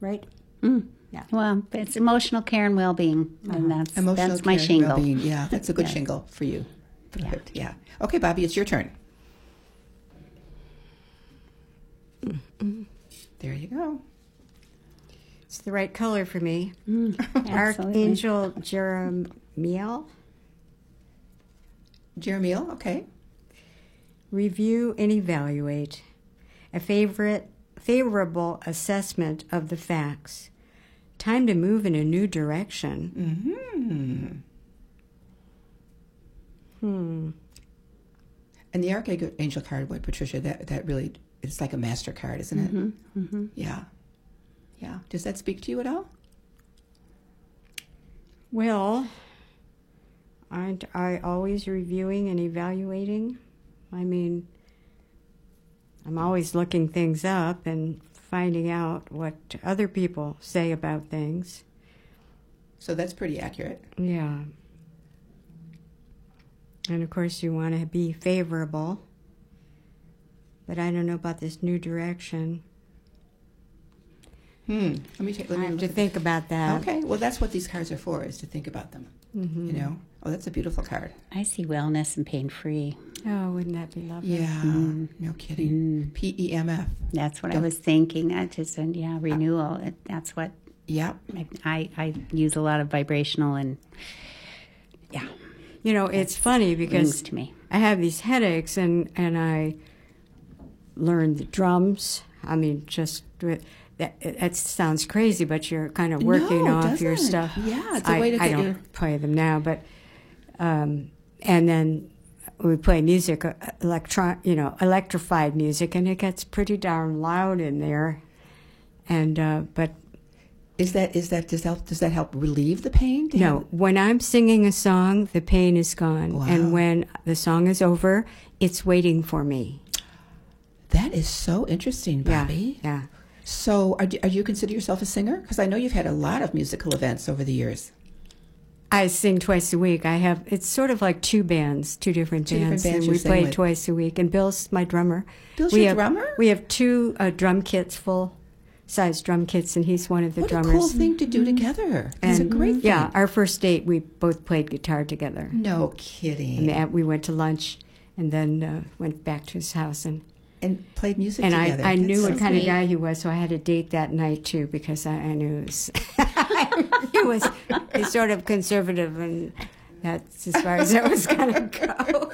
right. Well, it's emotional care and well-being, and that's Uh-huh. Emotional that's my care and shingle. well-being. Yeah, that's a good Yes. shingle for you. Perfect. Yeah. Okay, Bobby, it's your turn. There you go. It's the right color for me. Absolutely. Archangel Jeremiel. Jeremiel, okay. Review and evaluate. A favorite, favorable assessment of the facts. Time to move in a new direction. Hmm. Hmm. And the Archangel card, what Patricia, that that really it's like a master card, isn't it? Mm-hmm. Yeah. Yeah. Does that speak to you at all? Well, aren't I always reviewing and evaluating? I mean, I'm always looking things up and finding out what other people say about things. So that's pretty accurate. Yeah. And of course, you want to be favorable. But I don't know about this new direction. Hmm. Let me take. Let I have to think about that. Okay, well, that's what these cards are for, is to think about them. You know? Oh, that's a beautiful card. I see wellness and pain free. Oh, wouldn't that be lovely? Yeah, mm. no kidding. Mm. P E M F. That's what I was thinking. That just and yeah, renewal. It, that's what Yep. I, I use a lot of vibrational and yeah, You know, it's funny because to me. I have these headaches, and and I learned the drums. I mean, just with, that that sounds crazy, but you're kind of working No, off your doesn't. stuff. Yeah, it's a I, way to I get don't your- play them now, but um, and then we play music, uh, electron, you know, electrified music, and it gets pretty darn loud in there. And uh, but Is that is that does that does that help relieve the pain? No, when I'm singing a song, the pain is gone. Wow. And when the song is over, it's waiting for me. that is so interesting, Bobby. Yeah. So, are, do- are you consider yourself a singer? Because I know you've had a lot of musical events over the years. I sing twice a week. I have, it's sort of like two bands, two different Two different bands. bands and we play with. twice a week. And Bill's my drummer. Bill's we your have, drummer? We have two uh, drum kits, full size drum kits, and he's one of the What drummers. a cool thing to do together. It's a And, great thing. Yeah, our first date, we both played guitar together. No kidding. uh, we went to lunch and then uh, went back to his house and and played music and together. I, I knew That's what so kind of guy he was, so I had a date that night too because I, I knew it was, he was he's sort of conservative, and that's as far as I was gonna go.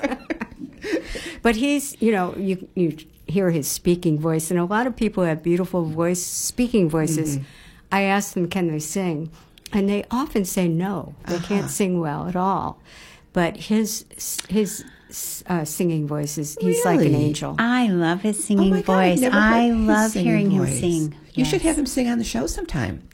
but he's, you know, you you hear his speaking voice, and a lot of people have beautiful voice, speaking voices. Mm-hmm. I ask them, can they sing, and they often say no, they Uh-huh. can't sing well at all. But his his uh, singing voice is he's like an angel. I love his Oh singing my God, voice. never I love singing hearing him sing. You should have him sing on the show sometime.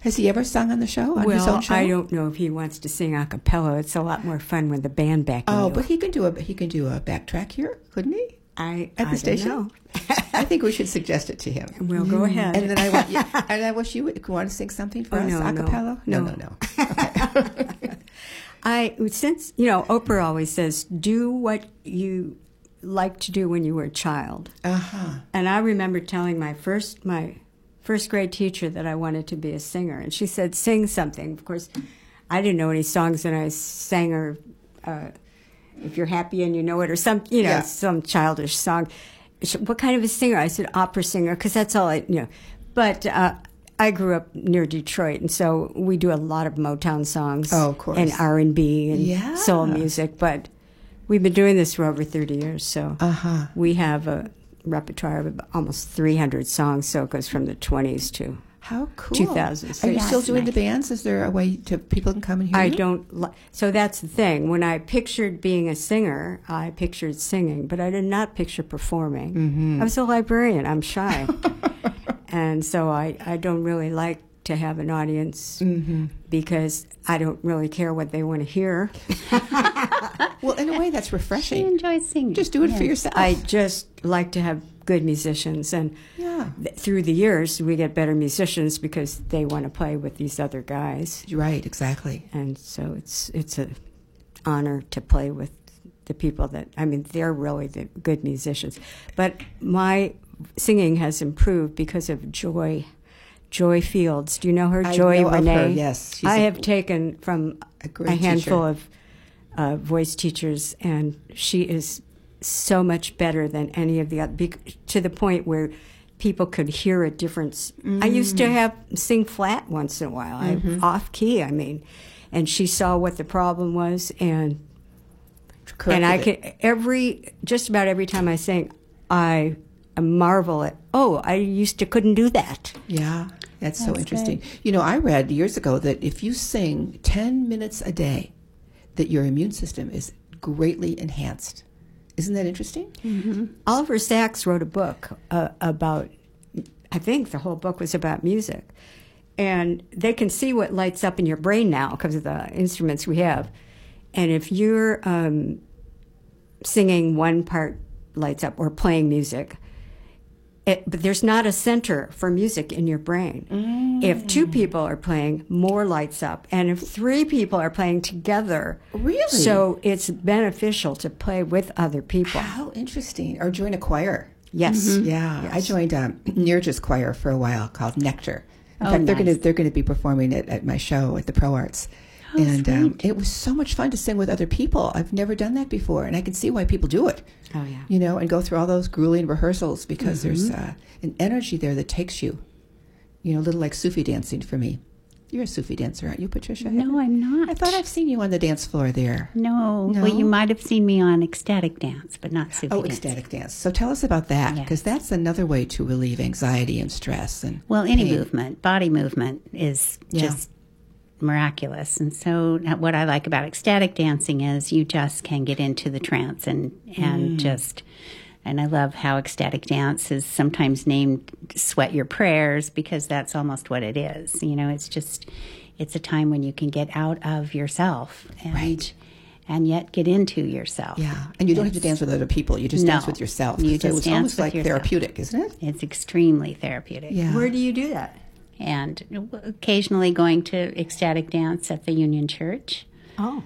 Has he ever sung on the show on his well, own show? I don't know if he wants to sing a cappella. It's a lot more fun with the band back. Oh, you. but he can do a he can do a backtrack here, couldn't he? I At the I don't station. know. I think we should suggest it to him. We'll go ahead. And then I want you, and I wish you would want to sing something for Oh, us no, a cappella. No, no, No. no. I since you know Oprah always says, "Do what you like to do when you were a child." Uh huh. And I remember telling my first my first grade teacher that I wanted to be a singer, and she said, "Sing something." Of course, I didn't know any songs, and I sang her, uh, "If You're Happy and You Know It," or some you know Yeah. some childish song. What kind of a singer? I said opera singer because that's all I you know. But uh, I grew up near Detroit, and so we do a lot of Motown songs, Oh, of course. and R and B and Yeah. soul music. But we've been doing this for over thirty years, so Uh huh. we have a repertoire of almost 300 songs, so it goes from the 20s to. How cool. 2000s. Are you still doing the bands? Is there a way to people can come and hear I you? don't. Li- so that's the thing. When I pictured being a singer, I pictured singing, but I did not picture performing. Mm-hmm. I was a librarian. I'm shy, and so I I don't really like to have an audience Mm-hmm. because I don't really care what they want to hear. Well, in a way, that's She refreshing. enjoys singing. Just do it for yourself. I just like to have good musicians and. yeah. th- through the years, we get better musicians because they want to play with these other guys, Right. Exactly. and so it's it's a honor to play with the people that I mean they're really the good musicians. But my singing has improved because of Joy. Joy Fields, do you know her? I Joy know of Renee. her, yes. She's I a- have taken from a a, handful teacher. of uh, voice teachers, and she is so much better than any of the other, bec- to the point where people could hear a difference. I used Mm. to have sing flat once in a while, I, Mm-hmm. off key. I mean, and she saw what the problem was, and Corrected and I could every just about every time I sing, I marvel at. Oh, I used to couldn't do that. Yeah, that's, so That's interesting. You know, I read years ago that if you sing 10 minutes a day, that your immune system is greatly enhanced. Isn't that interesting? Oliver Sacks wrote a book uh, about, I think the whole book was about music. And they can see what lights up in your brain now because of the instruments we have. And if you're um, singing one part lights up or playing music, it, but there's not a center for music in your brain. If two mm. people are playing, more lights up. And if three people are playing together, Really? so it's beneficial to play with other people. How interesting. Or join a choir. Yes. Mm-hmm. Mm-hmm. Yeah, I joined um, Nirja's choir for a while called Nectar. In Oh, fact, they're going to they're going to be performing it at my show at the Pro Arts. And um, it was so much fun to sing with other people. I've never done that before, and I can see why people do it. Oh, yeah. You know, and go through all those grueling rehearsals because there's uh, an energy there that takes you. You know, a little like Sufi dancing for me. You're a Sufi dancer, aren't you, Patricia? No, I'm not. I thought I've seen you on the dance floor there. No. No? Well, you might have seen me on ecstatic dance, but not Sufi Oh, dance. ecstatic dance. So tell us about that Yes. because that's another way to relieve anxiety and stress and Well, any pain. movement, body movement is Yeah. just miraculous. And so, what I like about ecstatic dancing is you just can get into the trance and and mm. just. And I love how ecstatic dance is sometimes named "sweat your prayers" because that's almost what it is. You know, it's just it's a time when you can get out of yourself and Right. and yet get into yourself. Yeah, and you don't have to dance with other people. You just dance with yourself. You just so just it's dance almost with like yourself. therapeutic, isn't it? It's extremely therapeutic. Yeah. Where do you do that? And occasionally going to ecstatic dance at the Union Church. Oh.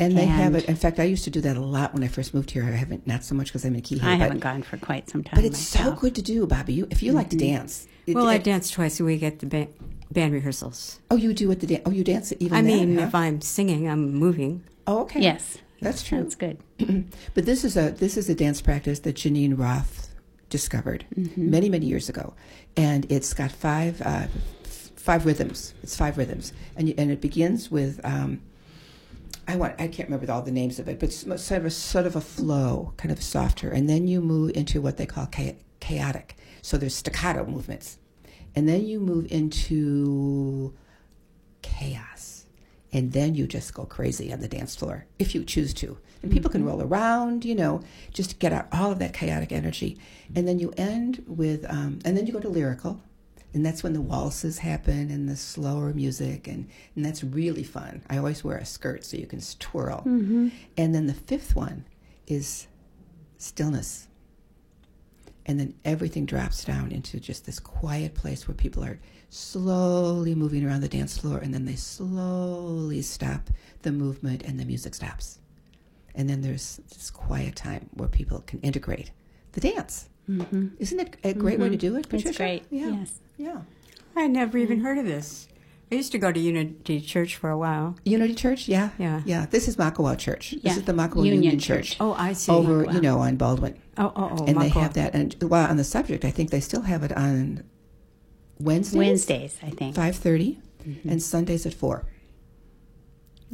And they have it. In fact, I used to do that a lot when I first moved here. I haven't, not so much because I'm in Key I but, haven't gone for quite some time. But it's so good to do, Bobby. You, if you like to mm-hmm. dance. it- Well, I dance twice a week at the ba- band rehearsals. Oh, you do at the dance. Oh, you dance even. I then, mean, huh? if I'm singing, I'm moving. Oh, okay. Yes, That's true. That's good. But this is a this is a dance practice that Janine Roth discovered Mm-hmm. many many years ago, and it's got five uh, f- five rhythms. It's five rhythms, and you, and it begins with um, I want I can't remember all the names of it, but it's sort of a sort of a flow, kind of softer, and then you move into what they call cha- chaotic. So there's staccato movements, and then you move into chaos. And then you just go crazy on the dance floor if you choose to. And people can roll around, you know, just get out all of that chaotic energy. And then you end with, um, and then you go to lyrical. And that's when the waltzes happen and the slower music. And, and that's really fun. I always wear a skirt so you can twirl. And then the fifth one is stillness and then everything drops down into just this quiet place where people are slowly moving around the dance floor and then they slowly stop the movement and the music stops and then there's this quiet time where people can integrate the dance mm-hmm. isn't it a great way to mm-hmm. do it Patricia? It's great. yeah Yes. yeah I never even mm. heard of this. I used to go to Unity Church for a while. Unity Church yeah Yeah. yeah this is Makawao Church Yeah. this is the Makawao Union Union, Church. Church, Oh, I see. over Wow. you know on Baldwin Oh, oh, oh. and they have that and well on the subject I think they still have it on Wednesdays Wednesdays, I think. five mm-hmm. and Sundays at four.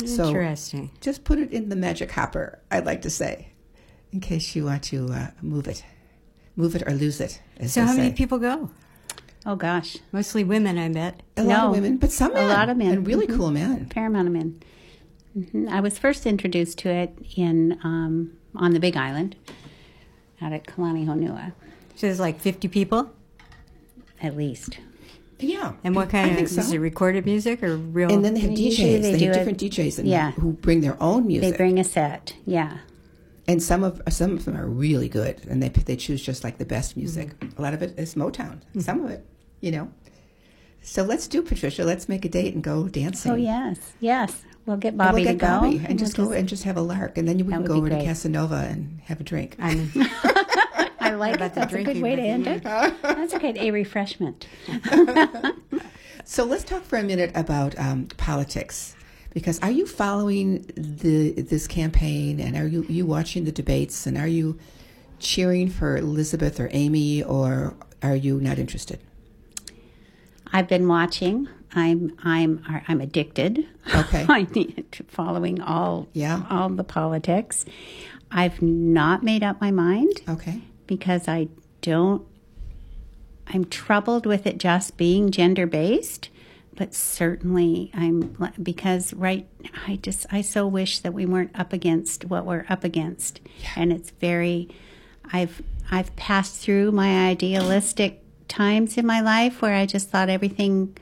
So Interesting. just put it in the magic hopper. I'd like to say, in case you want to uh, move it, move it or lose it. As So, how many people go? Oh gosh, Mostly women, I bet. A lot of women, but some A men, lot of men. and really Mhm. cool men. fair amount of men. hmm I was first introduced to it in um, on the Big Island, out at Kalani Honua, So, there's like 50 people? at least. Yeah, And what I kind of think so. is it recorded music or real? And then they have DJs. Usually They, they do have it- different DJs and Yeah. who bring their own music. They bring a set. Yeah. and some of some of them are really good, and they they choose just like the best music. Mm-hmm. A lot of it is Motown. Some of it, you know. So let's do Patricia. Let's make a date and go dancing. Oh yes, yes. We'll get And Bobby we'll to get go Bobby and We'll just go and just have a lark, and then we can go be over to. Casanova and have a drink. I'm, I like about it. That's a good way to end it. That's okay. A refreshment. So let's talk for a minute about um, politics, because are you following the this campaign, and are you you watching the debates, and are you cheering for Elizabeth or Amy, or are you not interested? I've been watching. I'm I'm I'm addicted. Okay. I need to following all Yeah. all the politics. I've not made up my mind Okay. Because I don't. I'm troubled with it just being gender based, but certainly I'm because right. I just I so wish that we weren't up against what we're up against, and it's very. I've I've passed through my idealistic times in my life where I just thought everything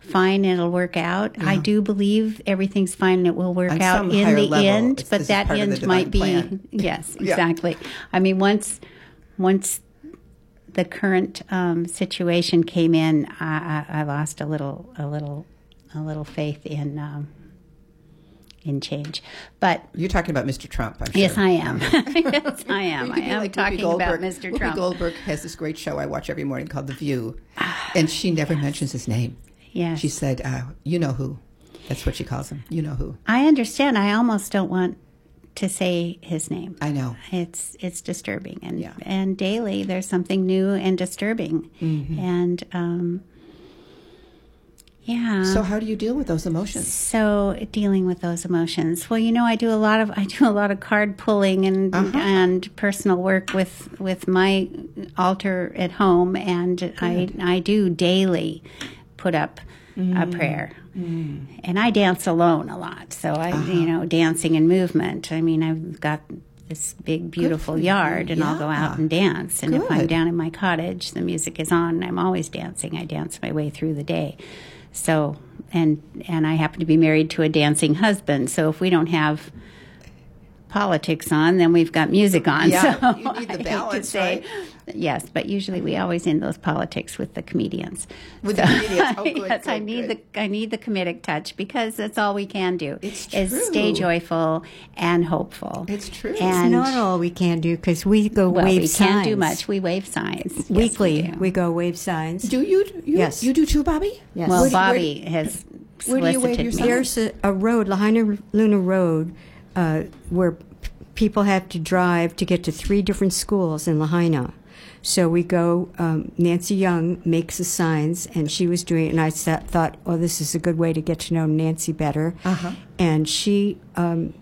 fine it'll work out. I do believe everything's fine and it will work On out in the level, end, but that end might be plan. yes, Yeah. exactly. I mean once once the current um, situation came in, I, I, I lost a little, a little, a little faith in um, in change. But You're talking about Mr. Trump, I'm sure. yes, I am. yes, I am. I am like talking Goldberg. about Mr. Whoopi Trump. Goldberg has this great show I watch every morning called The View, and she never mentions his name. Yes. She said, uh, "You know who." That's what she calls him. You know who. I understand. I almost don't want to say his name. I know. It's it's disturbing, and Yeah. and daily there's something new and disturbing, Mm-hmm. and um, yeah. So how do you deal with those emotions? So dealing with those emotions. Well, you know, I do a lot of I do a lot of card pulling and Uh-huh. and personal work with with my altar at home, and I I do daily put up Mm. a prayer. And I dance alone a lot, so I Uh-huh. you know dancing and movement. I mean, I've got this big beautiful yard and I'll go out and dance and if I'm down in my cottage the music is on and I'm always dancing I dance my way through the day so and and I happen to be married to a dancing husband. So if we don't have politics on, then we've got music on. Yeah, so you need the I hate to balance, say- Yes, but usually we always end those politics with the comedians. With the comedians. Oh, good, yes, I need good. the I need the comedic touch because that's all we can do. It's is stay joyful and hopeful. It's true. And Not all we can do because we go well, wave we signs. We can't do much. We wave signs Yes, we Weekly, we, go wave signs. Do you? you Yes. You do too, Bobby? Yes. well, Where do- where Bobby has where do you wave your me. sign? There's a, a road, Lahaina Luna Road, uh, where people have to drive to get to three different schools in Lahaina. So we go. Um, Nancy Young makes the signs, and she was doing it. And I sat, thought, "Oh, this is a good way to get to know Nancy better." Uh-huh. And she um,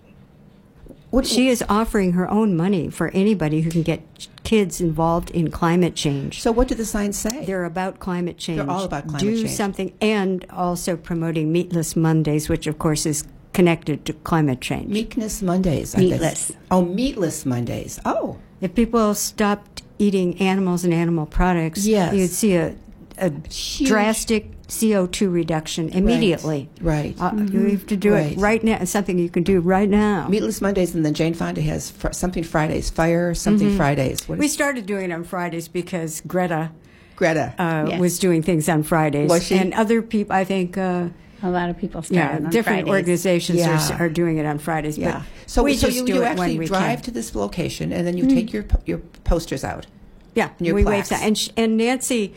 What, she is offering her own money for anybody who can get kids involved in climate change. so what do the signs say? They're about climate change. They're all about climate Do change. Do something, and also promoting Meatless Mondays, which of course is connected to climate change. Meekness Mondays. I guess. Meatless. Oh, meatless Mondays. Oh, if people stopped eating animals and animal products, Yes. you'd see a, a Huge- drastic CO2 reduction immediately. Right. Uh, You have to do Right. it right now. It's something you can do right now. Meatless Mondays, and then Jane Fonda has fr- something Fridays, Fire something Fridays. What we started doing it on Fridays because Greta Greta? uh, Yes. was doing things on Fridays. Was she? And other people, I think, uh, A lot of people yeah, on different Fridays. organizations Yeah. are, are doing it on Fridays. yeah. But So we so just you, do you it actually when we drive can. Mm-hmm. to this location, and then you take your your posters out. Yeah, your we wave that. And, sh- and Nancy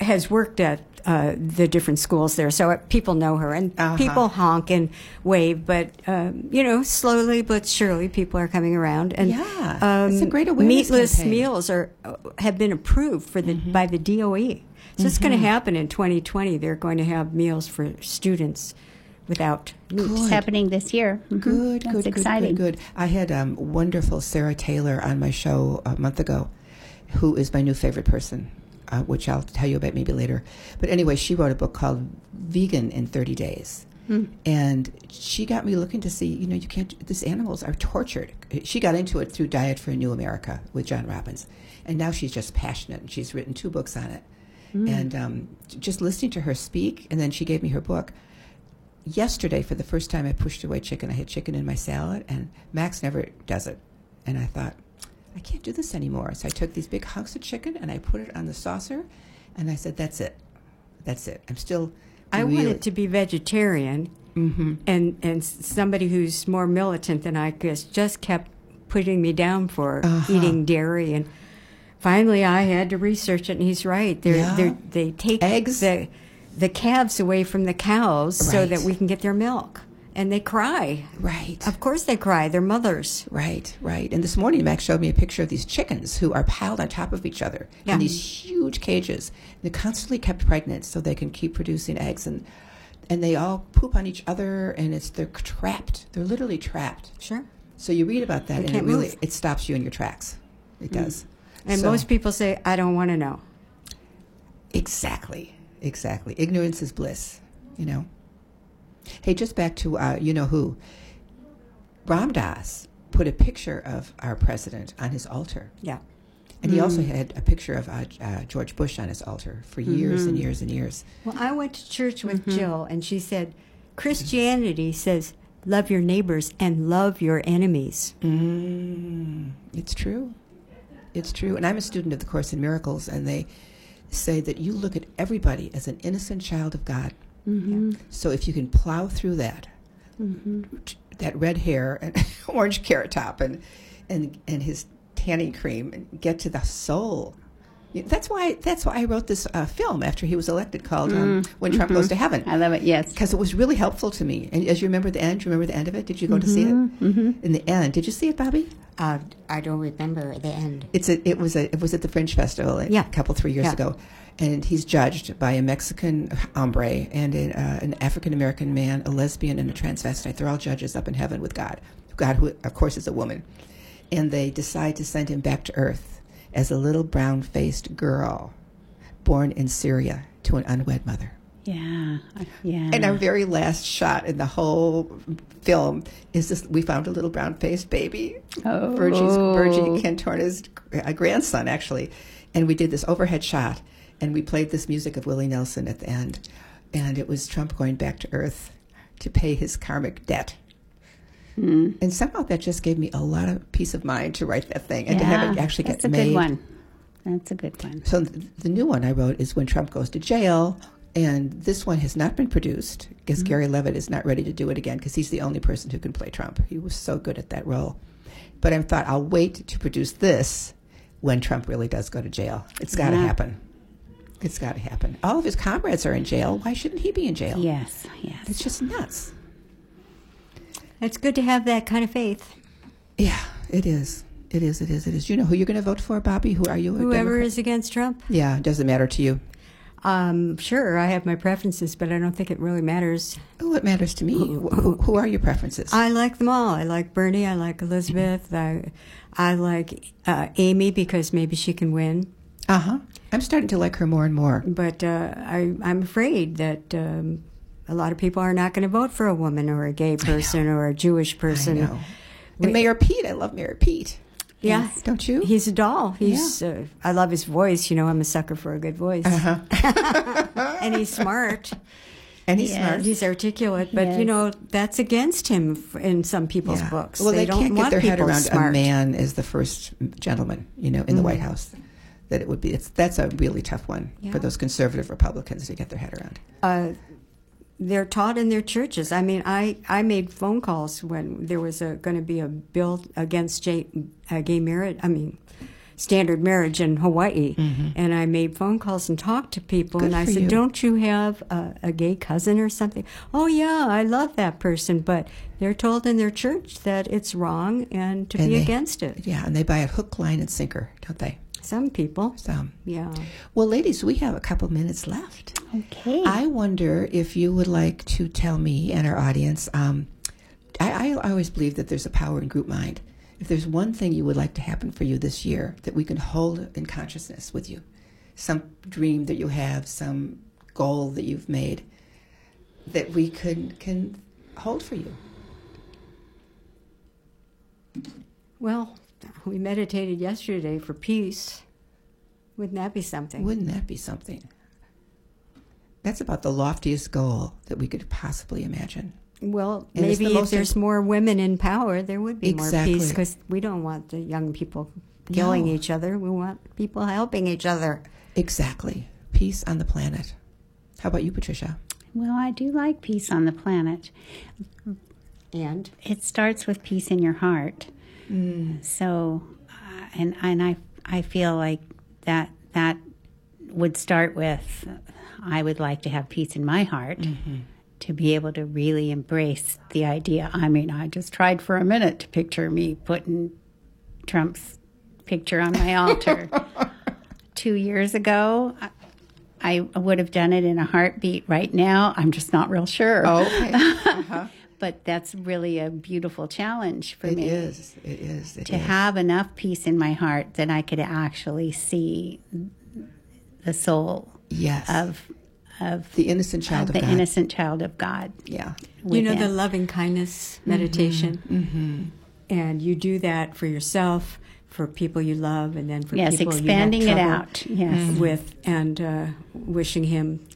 has worked at uh, the different schools there, so uh, people know her. And Uh-huh. people honk and wave, but, um, you know, slowly but surely people are coming around. And um, Yeah, it's a great awareness Meatless campaign. meals are uh, have been approved for the Mm-hmm. by the DOE. So it's going to happen in 2020. They're going to have meals for students without meat. It's happening this year. Mhm. Good, That's good, exciting. good, good, good. I had um, wonderful Sarah Taylor on my show a month ago, who is my new favorite person, uh, which I'll tell you about maybe later. But anyway, she wrote a book called Vegan in 30 Days. And she got me looking to see, you know, you can't, these animals are tortured. She got into it through Diet for a New America with John Robbins. And now she's just passionate, and she's written two books on it. And um, just listening to her speak, and then she gave me her book yesterday for the first time I pushed away chicken. I had chicken in my salad, and Max never does it. And I thought, I can't do this anymore. So I took these big hunks of chicken and I put it on the saucer, and I said, "That's it, that's it." I'm still. I really, wanted to be vegetarian, Mm-hmm. and and somebody who's more militant than I guess just kept putting me down for Uh-huh. eating dairy, and finally I had to research it. And he's right. They're, Yeah. they're, they take Eggs. the the calves away from the cows so that we can get their milk, and they cry. Right. Of course they cry. They're mothers. Right, right. And this morning, Max showed me a picture of these chickens who are piled on top of each other Yeah. in these huge cages. They're constantly kept pregnant so they can keep producing eggs, and and they all poop on each other, and it's they're trapped. They're literally trapped. Sure. So you read about that, They and it really move. it stops you in your tracks. It hmm. does. And So- most people say, "I don't want to know." Exactly. Exactly. Ignorance is bliss, you know. Hey, just back to uh, you know who. Ram Dass put a picture of our president on his altar. Yeah. And he also had a picture of uh, uh, George Bush on his altar for years and years and years. Well, I went to church with Jill, and she said, Christianity says, love your neighbors and love your enemies. Mm, it's true. It's true. And I'm a student of the Course in Miracles, and they say that you look at everybody as an innocent child of God. Mm-hmm. So if you can plow through that, t- that red hair and orange carrot top and, and, and his tanning cream and get to the soul, Yeah, That's why. That's why I wrote this uh, film after he was elected, called um, "When Trump Goes to Heaven." I love it. Yes. because it was really helpful to me. And as you remember the end, you remember the end of it. Did you go to see it? Mm-hmm. In the end, did you see it, Bobby? Uh, I don't remember the end. It's a, it was a, it was at the Fringe Festival a Yeah. couple three years Yeah. ago, and he's judged by a Mexican hombre and a, uh, an African American man, a lesbian, and a transvestite. They're all judges up in heaven with God. God, who of course is a woman, and they decide to send him back to Earth as a little brown faced girl, born in Syria to an unwed mother. Yeah. Yeah. And our very last shot in the whole film is this: we found a little brown-faced baby, Oh. Virgie's, Virgie Cantorna's uh, grandson, actually. And we did this overhead shot, and we played this music of Willie Nelson at the end, and it was Trump going back to Earth to pay his karmic debt. Hmm. And somehow that just gave me a lot of peace of mind to write that thing and to have it actually get That's a made. good one. That's a good one. So th- the new one I wrote is when Trump goes to jail, and this one has not been produced because Mm-hmm. Gary Levitt is not ready to do it again because he's the only person who can play Trump. He was so good at that role. But I thought I'll wait to produce this when Trump really does go to jail. It's got to Yeah. happen. It's got to happen. All of his comrades are in jail. Why shouldn't he be in jail? Yes. Yes. It's just nuts. It's good to have that kind of faith. Yeah, it is. It is. It is. It is. You know who you're going to vote for, Bobby? Who are you? Whoever Democrat? is against Trump, Yeah, it doesn't matter to you. um, sure, I have my preferences, but I don't think it really matters. Oh, it matters to me. Who, who, who are your preferences? I like them all. I like Bernie. I like Elizabeth. I, I like uh, Amy because maybe she can win. Uh huh. I'm starting to like her more and more. But uh, I, I'm afraid that um, a lot of people are not going to vote for a woman or a gay person or a Jewish person. I know. And Mayor Pete, I love Mayor Pete. Yeah, Don't you? he's a doll. He's. Uh, I love his voice. You know, I'm a sucker for a good voice. Uh-huh. and he's smart. and he's Yes. smart. He's articulate, but you know that's against him in some people's Yeah. books. Well, they, don't can't get want their head around smart. a man as the first gentleman, you know, in the White House. That it would be. It's that's a really tough one Yeah. for those conservative Republicans to get their head around. uh, they're taught in their churches. I mean, I, I made phone calls when there was going to be a bill against gay, uh, gay marriage. I mean, standard marriage in Hawaii, and I made phone calls and talked to people, Mm-hmm. Good and I said, you. "Don't you have a, a gay cousin or something?" Oh yeah, I love that person, but they're told in their church that it's wrong and to And be they- against it. Yeah, and they buy a hook, line, and sinker, don't they? Some people, Some. yeah. well, ladies, we have a couple minutes left. Okay. I wonder if you would like to tell me and our audience. Um, I, I always believe that there's a power in group mind. If there's one thing you would like to happen for you this year that we can hold in consciousness with you, some dream that you have, some goal that you've made, that we could can hold for you. Well, we meditated yesterday for peace. Wouldn't that be something? Wouldn't that be something? That's about the loftiest goal that we could possibly imagine. Well, And it's the maybe if most there's more women in power, there would be more peace because we don't want the young people killing No. each other. We want people helping each other. Exactly. Peace on the planet. How about you, Patricia? well, I do like peace on the planet. And It starts with peace in your heart. So, uh, and and I I feel like that that would start with I would like to have peace in my heart to be able to really embrace the idea. I mean, I just tried for a minute to picture me putting Trump's picture on my altar. Two years ago, I, I would have done it in a heartbeat. Right now, I'm just not real sure. Okay. But that's really a beautiful challenge for It me It is. It is. It to is. have enough peace in my heart that I could actually see the soul yes of of the innocent child the of God. innocent child of God. Yeah. you know the loving kindness meditation, mm-hmm. Mm-hmm. and you do that for yourself, for people you love, and then for Yes, people expanding you it have trouble out. Yes. Mm-hmm. with, and uh, wishing him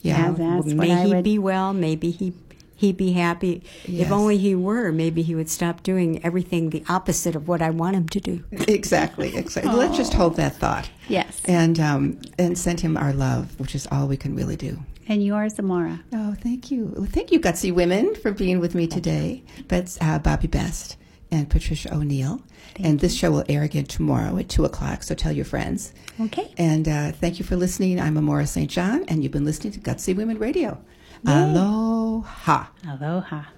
Yeah. Yeah, that's may what I he would. be well. Maybe he he be happy. Yes. If only he were, maybe he would stop doing everything the opposite of what I want him to do. Exactly. Exactly. Let's just hold that thought. Yes. And um, and send him our love, which is all we can really do. And yours, Amora. Oh, thank you. Well, thank you, Gutsy Women, for being with me today. But uh, Bobby Best, and Patricia O'Neill. and this show will air again tomorrow at 2 o'clock, so tell your friends. Okay. And uh, thank you for listening. I'm Amora St. John, and you've been listening to Gutsy Women Radio. Aloha. Aloha.